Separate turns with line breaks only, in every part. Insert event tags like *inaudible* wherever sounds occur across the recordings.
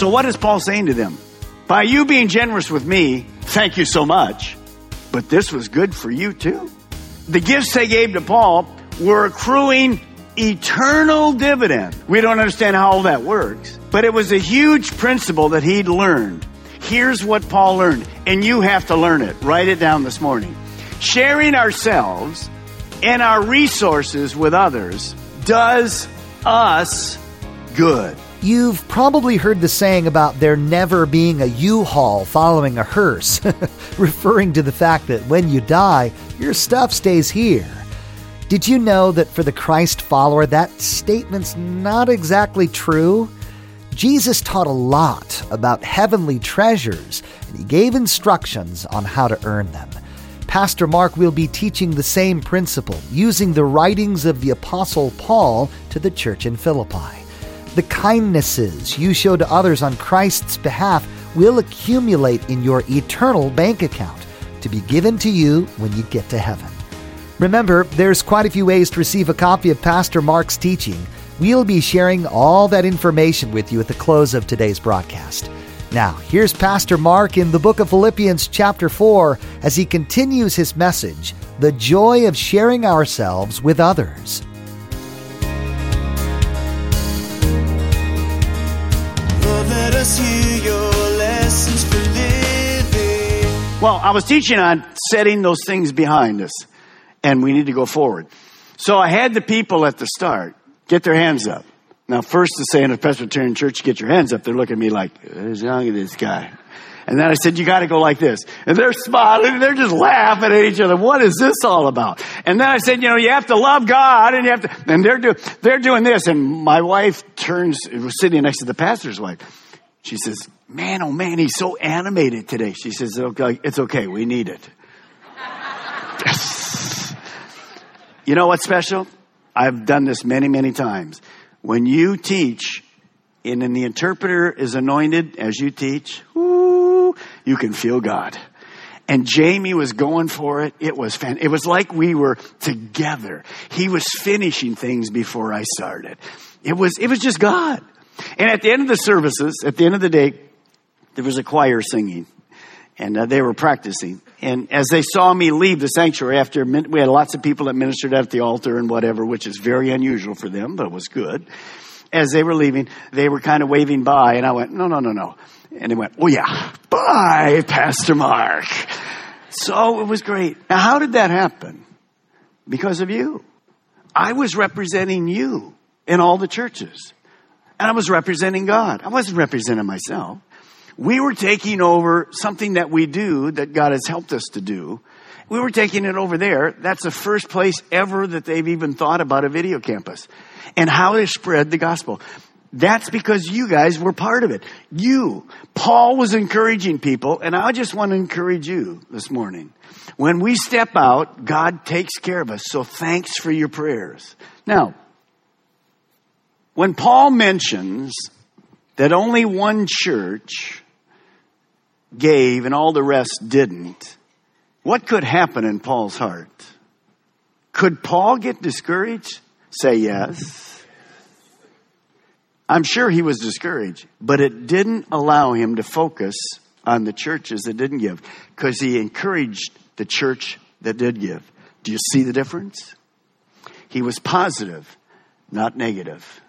So, what is Paul saying to them? By you being generous with me, thank you so much. But this was good for you too. The gifts they gave to Paul were accruing eternal dividend. We don't understand how all that works, but it was a huge principle that he'd learned. Here's what Paul learned, and you have to learn it. Write it down this morning. Sharing ourselves and our resources with others does us good.
You've probably heard the saying about there never being a U-Haul following a hearse, *laughs* referring to the fact that when you die, your stuff stays here. Did you know that for the Christ follower, that statement's not exactly true? Jesus taught a lot about heavenly treasures, and he gave instructions on how to earn them. Pastor Mark will be teaching the same principle using the writings of the Apostle Paul to the church in Philippi. The kindnesses you show to others on Christ's behalf will accumulate in your eternal bank account to be given to you when you get to heaven. Remember, there's quite a few ways to receive a copy of Pastor Mark's teaching. We'll be sharing all that information with you at the close of today's broadcast. Now, here's Pastor Mark in the book of Philippians, chapter 4, as he continues his message The Joy of Sharing Ourselves with Others.
Well, I was teaching on setting those things behind us, and we need to go forward. So I had the people at the start get their hands up. Now, first to say in a Presbyterian church, get your hands up, they're looking at me like, who's young at this guy? And then I said, you gotta go like this. And they're smiling they're just laughing at each other. What is this all about? And then I said, you know, you have to love God and you have to, and they're doing, they're doing this. And my wife turns, was sitting next to the pastor's wife. She says, man, oh man, he's so animated today. She says, okay, it's okay. We need it. you know what's special? I've done this many, many times. When you teach, and then the interpreter is anointed as you teach, whoo, you can feel God. And Jamie was going for it. It was fan- it was like we were together. He was finishing things before I started. It was it was just God. And at the end of the services, at the end of the day, there was a choir singing, and uh, they were practicing. And as they saw me leave the sanctuary after min- we had lots of people that ministered at the altar and whatever, which is very unusual for them, but it was good. As they were leaving, they were kind of waving by, and I went, "No, no, no, no." And they went, "Oh yeah, bye, Pastor Mark." So it was great. Now, how did that happen? Because of you. I was representing you in all the churches. And I was representing God. I wasn't representing myself. We were taking over something that we do that God has helped us to do. We were taking it over there. That's the first place ever that they've even thought about a video campus and how to spread the gospel. That's because you guys were part of it. You. Paul was encouraging people, and I just want to encourage you this morning. When we step out, God takes care of us. So thanks for your prayers. Now, when Paul mentions that only one church gave and all the rest didn't, what could happen in Paul's heart? Could Paul get discouraged? Say yes. I'm sure he was discouraged, but it didn't allow him to focus on the churches that didn't give because he encouraged the church that did give. Do you see the difference? He was positive, not negative.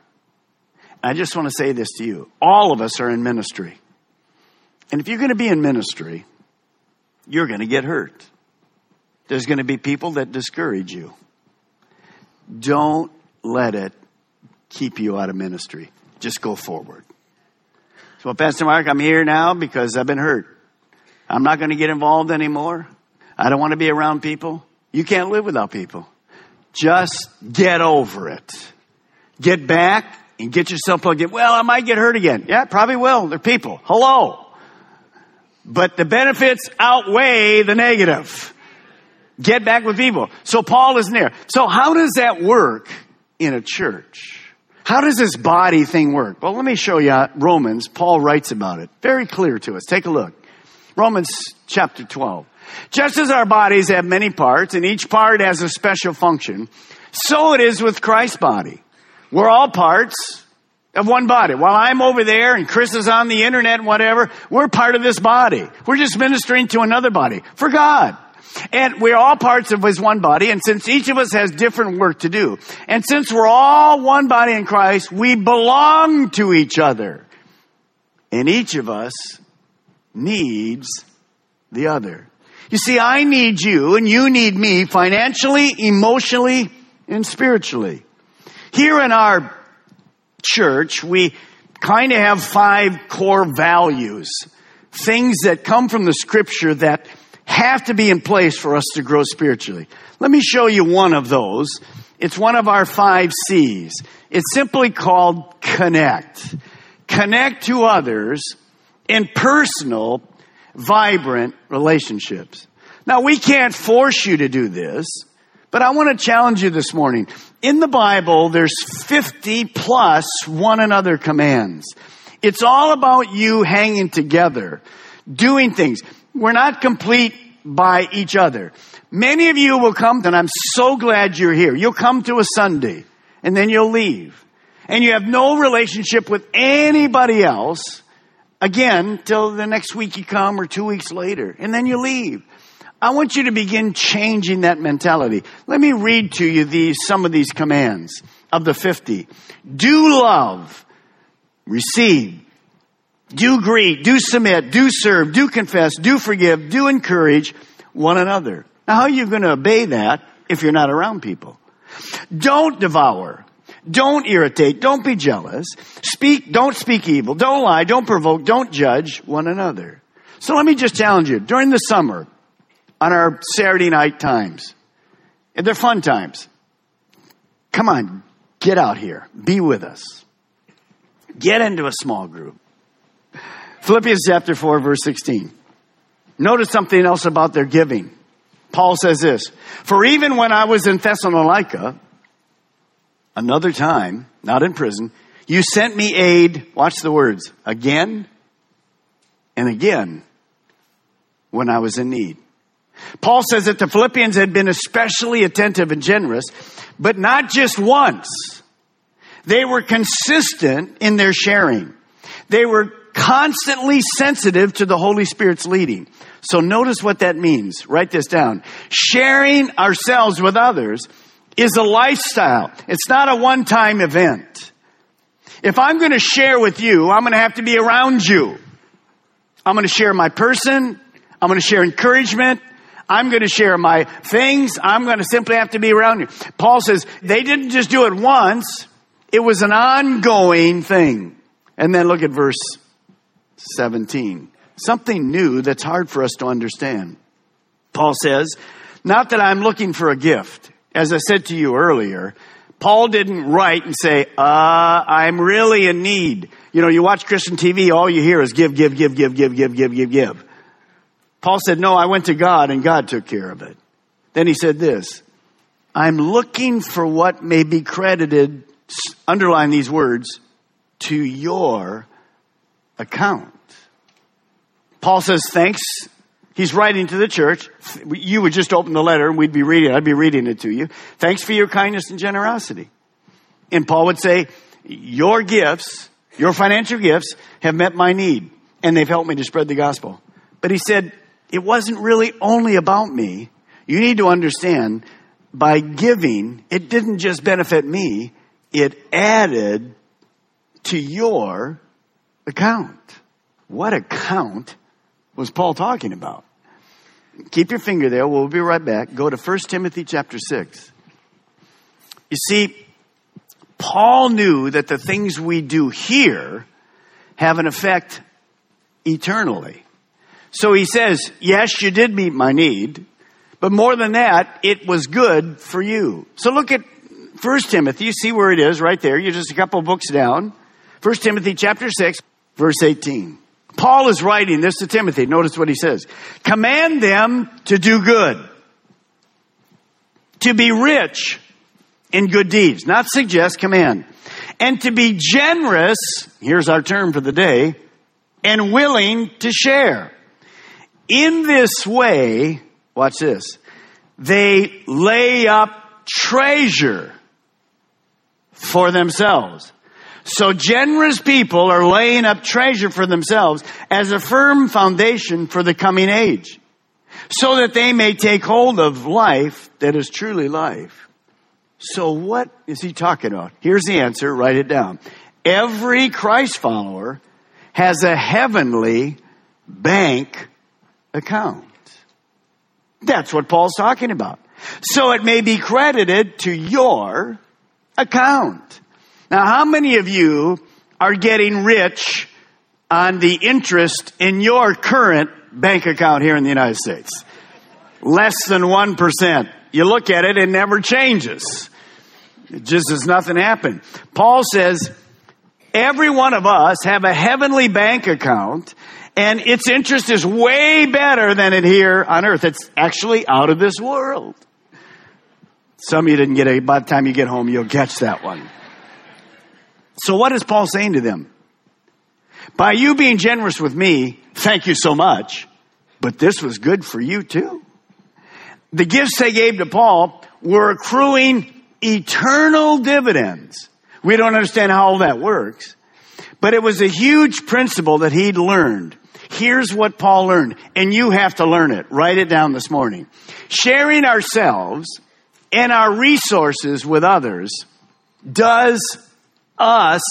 I just want to say this to you. All of us are in ministry. And if you're going to be in ministry, you're going to get hurt. There's going to be people that discourage you. Don't let it keep you out of ministry. Just go forward. So, Pastor Mark, I'm here now because I've been hurt. I'm not going to get involved anymore. I don't want to be around people. You can't live without people. Just get over it. Get back and get yourself plugged in. Well, I might get hurt again. Yeah, probably will. They're people. Hello. But the benefits outweigh the negative. Get back with people. So Paul isn't there. So how does that work in a church? How does this body thing work? Well, let me show you Romans. Paul writes about it. Very clear to us. Take a look. Romans chapter 12. Just as our bodies have many parts and each part has a special function, so it is with Christ's body. We're all parts of one body. While I'm over there and Chris is on the internet and whatever, we're part of this body. We're just ministering to another body for God. And we're all parts of his one body, and since each of us has different work to do, and since we're all one body in Christ, we belong to each other. And each of us needs the other. You see, I need you and you need me financially, emotionally, and spiritually. Here in our church, we kind of have five core values. Things that come from the scripture that have to be in place for us to grow spiritually. Let me show you one of those. It's one of our five C's. It's simply called connect. Connect to others in personal, vibrant relationships. Now we can't force you to do this, but I want to challenge you this morning. In the Bible, there's 50 plus one another commands. It's all about you hanging together, doing things. We're not complete by each other. Many of you will come, and I'm so glad you're here. You'll come to a Sunday, and then you'll leave. And you have no relationship with anybody else again till the next week you come or two weeks later, and then you leave. I want you to begin changing that mentality. Let me read to you these, some of these commands of the 50. Do love, receive, do greet, do submit, do serve, do confess, do forgive, do encourage one another. Now how are you going to obey that if you're not around people? Don't devour. Don't irritate. Don't be jealous. Speak, don't speak evil. Don't lie. Don't provoke. Don't judge one another. So let me just challenge you. During the summer, on our Saturday night times. And they're fun times. Come on, get out here. Be with us. Get into a small group. Philippians chapter 4 verse 16. Notice something else about their giving. Paul says this, for even when I was in Thessalonica, another time, not in prison, you sent me aid, watch the words, again and again when I was in need. Paul says that the Philippians had been especially attentive and generous, but not just once. They were consistent in their sharing. They were constantly sensitive to the Holy Spirit's leading. So notice what that means. Write this down. Sharing ourselves with others is a lifestyle. It's not a one-time event. If I'm going to share with you, I'm going to have to be around you. I'm going to share my person. I'm going to share encouragement. I'm going to share my things. I'm going to simply have to be around you. Paul says they didn't just do it once. It was an ongoing thing. And then look at verse 17. Something new that's hard for us to understand. Paul says, not that I'm looking for a gift. As I said to you earlier, Paul didn't write and say, uh, I'm really in need. You know, you watch Christian TV, all you hear is give, give, give, give, give, give, give, give, give. Paul said, no, I went to God and God took care of it. Then he said this, I'm looking for what may be credited, underline these words, to your account. Paul says, thanks. He's writing to the church. You would just open the letter and we'd be reading, it. I'd be reading it to you. Thanks for your kindness and generosity. And Paul would say, your gifts, your financial gifts have met my need and they've helped me to spread the gospel. But he said, it wasn't really only about me. You need to understand by giving, it didn't just benefit me, it added to your account. What account was Paul talking about? Keep your finger there. We'll be right back. Go to 1 Timothy chapter 6. You see, Paul knew that the things we do here have an effect eternally. So he says, yes, you did meet my need, but more than that, it was good for you. So look at 1 Timothy, you see where it is right there. You're just a couple books down. 1 Timothy chapter 6, verse 18. Paul is writing this to Timothy. Notice what he says. Command them to do good, to be rich in good deeds, not suggest, command, and to be generous, here's our term for the day, and willing to share. In this way, watch this, they lay up treasure for themselves. So generous people are laying up treasure for themselves as a firm foundation for the coming age so that they may take hold of life that is truly life. So what is he talking about? Here's the answer. Write it down. Every Christ follower has a heavenly bank account. That's what Paul's talking about. So it may be credited to your account. Now, how many of you are getting rich on the interest in your current bank account here in the United States? Less than 1%. You look at it, it never changes. It just as nothing happened. Paul says, every one of us have a heavenly bank account and its interest is way better than it here on earth. It's actually out of this world. Some of you didn't get it. By the time you get home, you'll catch that one. So what is Paul saying to them? By you being generous with me, thank you so much, but this was good for you too. The gifts they gave to Paul were accruing eternal dividends. We don't understand how all that works, but it was a huge principle that he'd learned. Here's what Paul learned, and you have to learn it. Write it down this morning. Sharing ourselves and our resources with others does us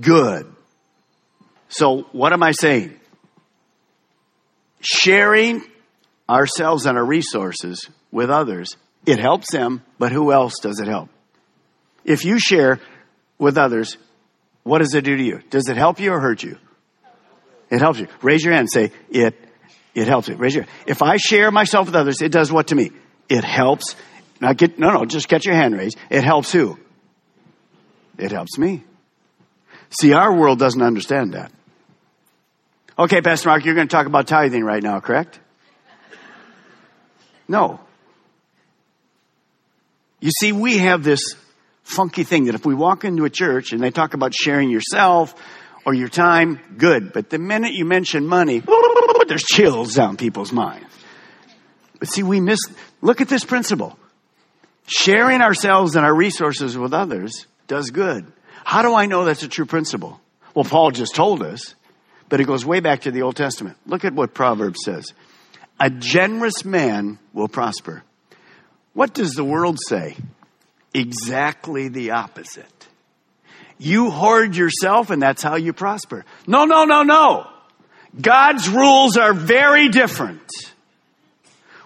good. So, what am I saying? Sharing ourselves and our resources with others, it helps them, but who else does it help? If you share with others, what does it do to you? Does it help you or hurt you? It helps you. Raise your hand say, it, it helps you. Raise your hand. If I share myself with others, it does what to me? It helps. Now get, no, no, just get your hand raised. It helps who? It helps me. See, our world doesn't understand that. Okay, Pastor Mark, you're going to talk about tithing right now, correct? No. You see, we have this funky thing that if we walk into a church and they talk about sharing yourself or your time, good. But the minute you mention money, there's chills down people's minds. But see, we miss, look at this principle. Sharing ourselves and our resources with others does good. How do I know that's a true principle? Well, Paul just told us, but it goes way back to the Old Testament. Look at what Proverbs says. A generous man will prosper. What does the world say? Exactly the opposite. You hoard yourself and that's how you prosper. No, no, no, no. God's rules are very different.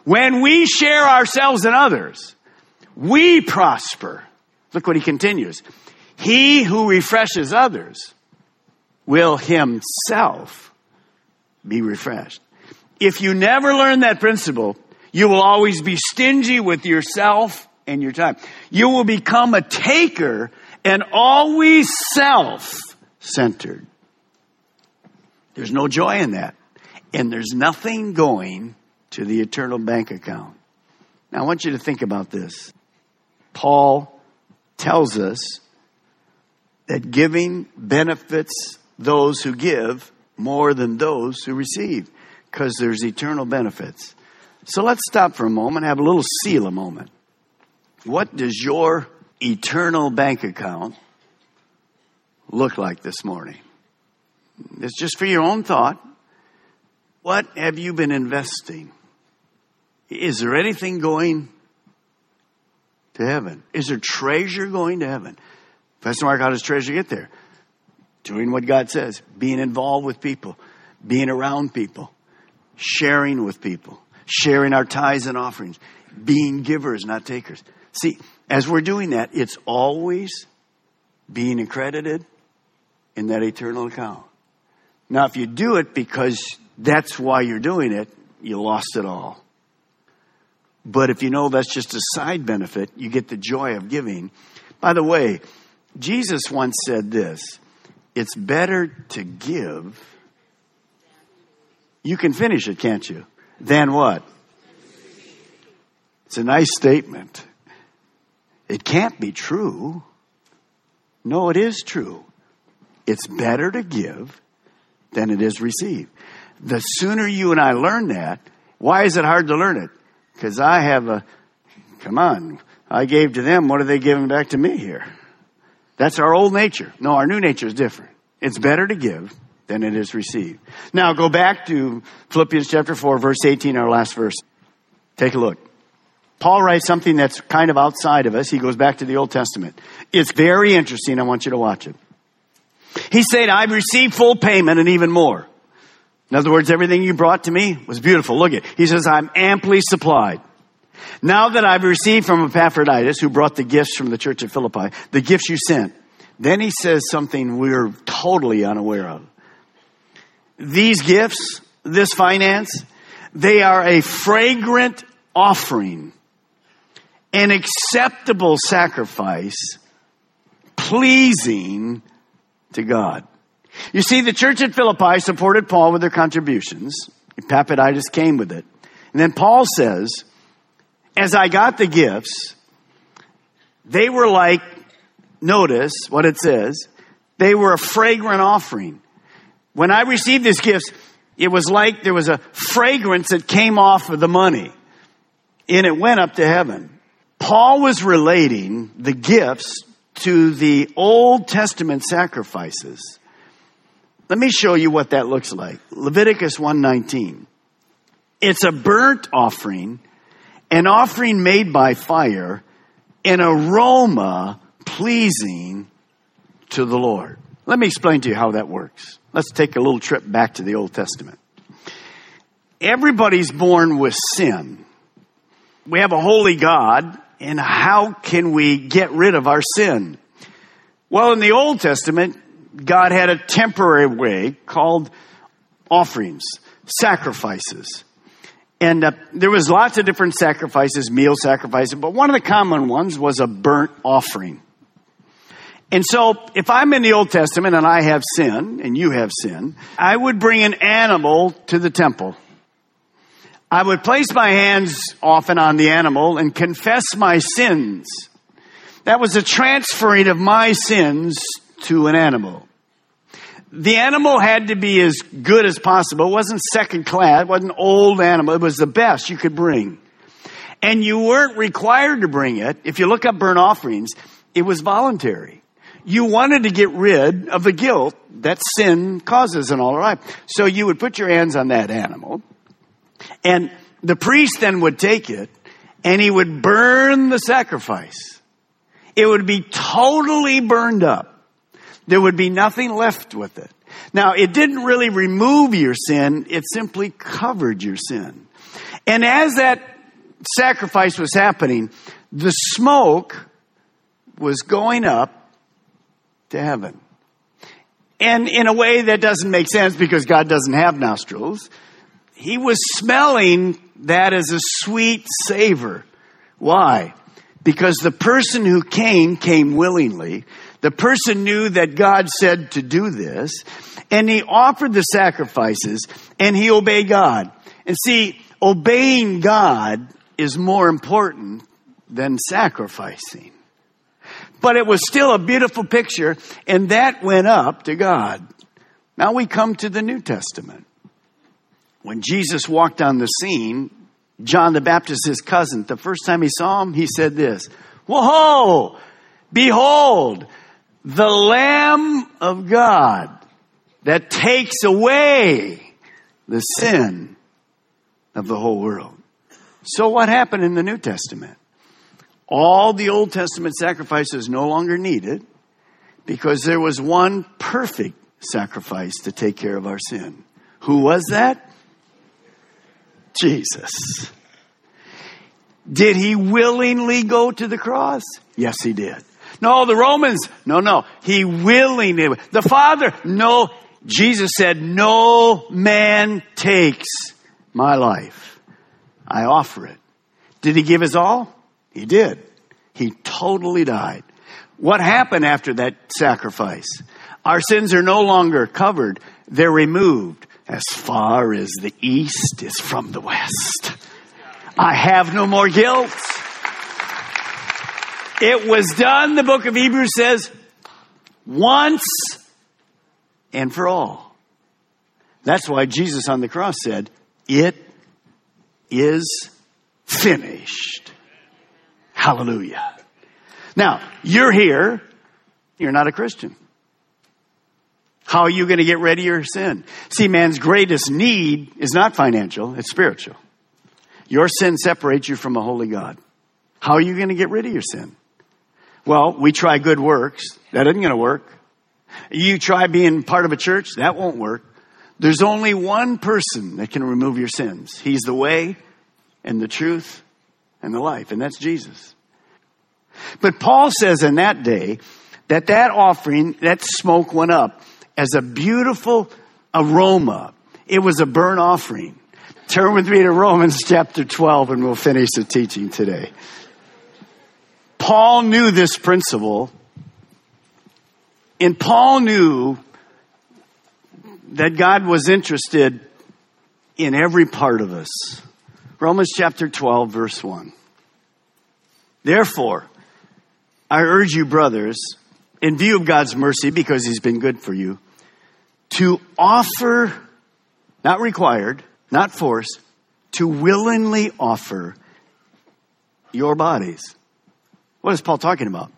When we share ourselves and others, we prosper. Look what he continues. He who refreshes others will himself be refreshed. If you never learn that principle, you will always be stingy with yourself and your time. You will become a taker and always self centered. There's no joy in that. And there's nothing going to the eternal bank account. Now, I want you to think about this. Paul tells us that giving benefits those who give more than those who receive because there's eternal benefits. So let's stop for a moment, have a little Selah moment. What does your eternal bank account look like this morning? It's just for your own thought. What have you been investing? Is there anything going to heaven? Is there treasure going to heaven? Pastor Mark, how does treasure get there? Doing what God says, being involved with people, being around people, sharing with people, sharing our tithes and offerings, being givers, not takers. See, as we're doing that, it's always being accredited in that eternal account. Now, if you do it because that's why you're doing it, you lost it all. But if you know that's just a side benefit, you get the joy of giving. By the way, Jesus once said this it's better to give. You can finish it, can't you? Than what? It's a nice statement. It can't be true. No, it is true. It's better to give than it is receive. The sooner you and I learn that, why is it hard to learn it? Because I have a, come on, I gave to them, what are they giving back to me here? That's our old nature. No, our new nature is different. It's better to give than it is receive. Now go back to Philippians chapter 4, verse 18, our last verse. Take a look. Paul writes something that's kind of outside of us. He goes back to the Old Testament. It's very interesting. I want you to watch it. He said, I've received full payment and even more. In other words, everything you brought to me was beautiful. Look at it. He says, I'm amply supplied. Now that I've received from Epaphroditus, who brought the gifts from the church of Philippi, the gifts you sent, then he says something we're totally unaware of. These gifts, this finance, they are a fragrant offering, an acceptable sacrifice, pleasing to God. You see, the church at Philippi supported Paul with their contributions. Epaphroditus came with it. And then Paul says, as I got the gifts, they were like, notice what it says, they were a fragrant offering. When I received these gifts, it was like there was a fragrance that came off of the money and it went up to heaven. Paul was relating the gifts to the Old Testament sacrifices. Let me show you what that looks like. Leviticus 119. It's a burnt offering, an offering made by fire, an aroma pleasing to the Lord. Let me explain to you how that works. Let's take a little trip back to the Old Testament. Everybody's born with sin. We have a holy God, and how can we get rid of our sin? Well, in the Old Testament, God had a temporary way called offerings, sacrifices. And uh, there was lots of different sacrifices, meal sacrifices, but one of the common ones was a burnt offering. And so, if I'm in the Old Testament and I have sin, and you have sin, I would bring an animal to the temple. I would place my hands often on the animal and confess my sins. That was a transferring of my sins to an animal. The animal had to be as good as possible. It wasn't second class. It wasn't old animal. It was the best you could bring. And you weren't required to bring it. If you look up burnt offerings, it was voluntary. You wanted to get rid of the guilt that sin causes and all right. So you would put your hands on that animal and the priest then would take it and he would burn the sacrifice. It would be totally burned up. There would be nothing left with it. Now, it didn't really remove your sin, it simply covered your sin. And as that sacrifice was happening, the smoke was going up to heaven. And in a way that doesn't make sense because God doesn't have nostrils, he was smelling that as a sweet savor. Why? Because the person who came, came willingly. The person knew that God said to do this, and he offered the sacrifices, and he obeyed God. And see, obeying God is more important than sacrificing. But it was still a beautiful picture, and that went up to God. Now we come to the New Testament. When Jesus walked on the scene, John the Baptist, his cousin, the first time he saw him, he said this, Whoa! Behold, the Lamb of God that takes away the sin of the whole world. So what happened in the New Testament? All the Old Testament sacrifices no longer needed because there was one perfect sacrifice to take care of our sin. Who was that? Jesus. Did he willingly go to the cross? Yes, he did. No, the Romans. No, no. He willingly. The Father. No. Jesus said, no man takes my life. I offer it. Did he give his all? He did. He totally died. What happened after that sacrifice? Our sins are no longer covered. They're removed as far as the east is from the west. I have no more guilt. It was done, the book of Hebrews says, once and for all. That's why Jesus on the cross said, It is finished. Hallelujah. Now, you're here, you're not a Christian. How are you going to get rid of your sin? See, man's greatest need is not financial, it's spiritual. Your sin separates you from a holy God. How are you going to get rid of your sin? Well, we try good works. That isn't going to work. You try being part of a church. That won't work. There's only one person that can remove your sins. He's the way and the truth and the life, and that's Jesus. But Paul says in that day that that offering, that smoke went up as a beautiful aroma. It was a burnt offering. Turn with me to Romans chapter 12 and we'll finish the teaching today. Paul knew this principle, and Paul knew that God was interested in every part of us. Romans chapter 12, verse 1. Therefore, I urge you, brothers, in view of God's mercy, because He's been good for you, to offer, not required, not forced, to willingly offer your bodies what is Paul talking about?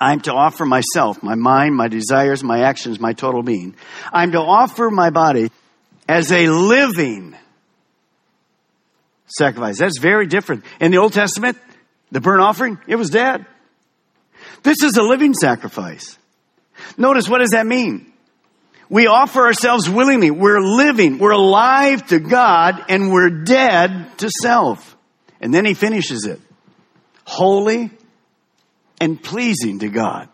I'm to offer myself, my mind, my desires, my actions, my total being. I'm to offer my body as a living sacrifice. That's very different. In the Old Testament, the burnt offering, it was dead. This is a living sacrifice. Notice what does that mean? We offer ourselves willingly. We're living. We're alive to God and we're dead to self. And then he finishes it. Holy and pleasing to God.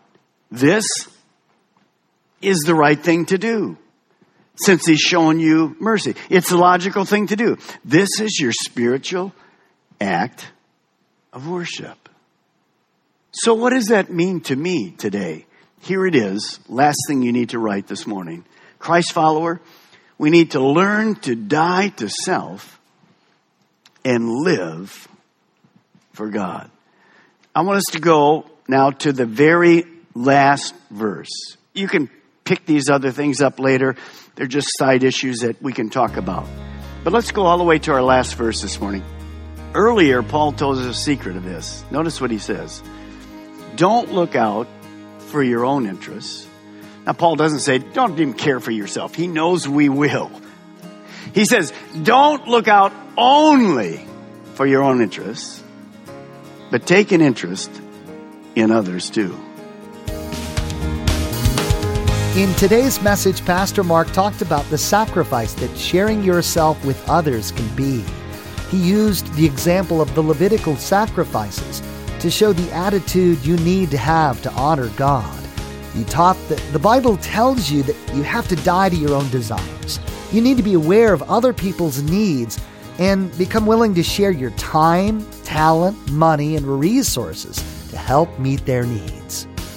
This is the right thing to do since He's shown you mercy. It's the logical thing to do. This is your spiritual act of worship. So, what does that mean to me today? Here it is. Last thing you need to write this morning. Christ follower, we need to learn to die to self and live for God. I want us to go now to the very last verse. You can pick these other things up later. They're just side issues that we can talk about. But let's go all the way to our last verse this morning. Earlier, Paul told us a secret of this. Notice what he says. Don't look out for your own interests. Now, Paul doesn't say, don't even care for yourself. He knows we will. He says, don't look out only for your own interests, but take an interest in others too.
In today's message, Pastor Mark talked about the sacrifice that sharing yourself with others can be. He used the example of the Levitical sacrifices to show the attitude you need to have to honor God. He taught that the Bible tells you that you have to die to your own desires. You need to be aware of other people's needs and become willing to share your time, talent, money, and resources to help meet their needs.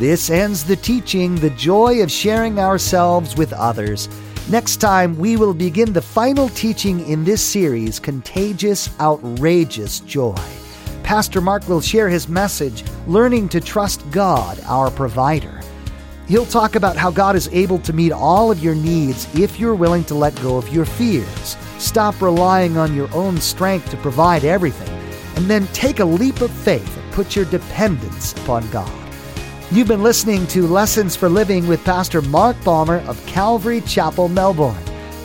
This ends the teaching, The Joy of Sharing Ourselves with Others. Next time, we will begin the final teaching in this series, Contagious, Outrageous Joy. Pastor Mark will share his message, Learning to Trust God, our Provider. He'll talk about how God is able to meet all of your needs if you're willing to let go of your fears. Stop relying on your own strength to provide everything, and then take a leap of faith and put your dependence upon God. You've been listening to Lessons for Living with Pastor Mark Balmer of Calvary Chapel, Melbourne.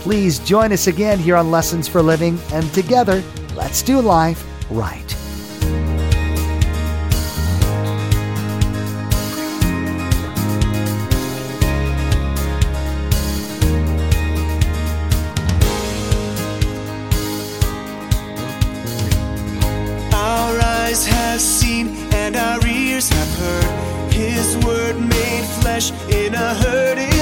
Please join us again here on Lessons for Living, and together, let's do life right.
In a hurting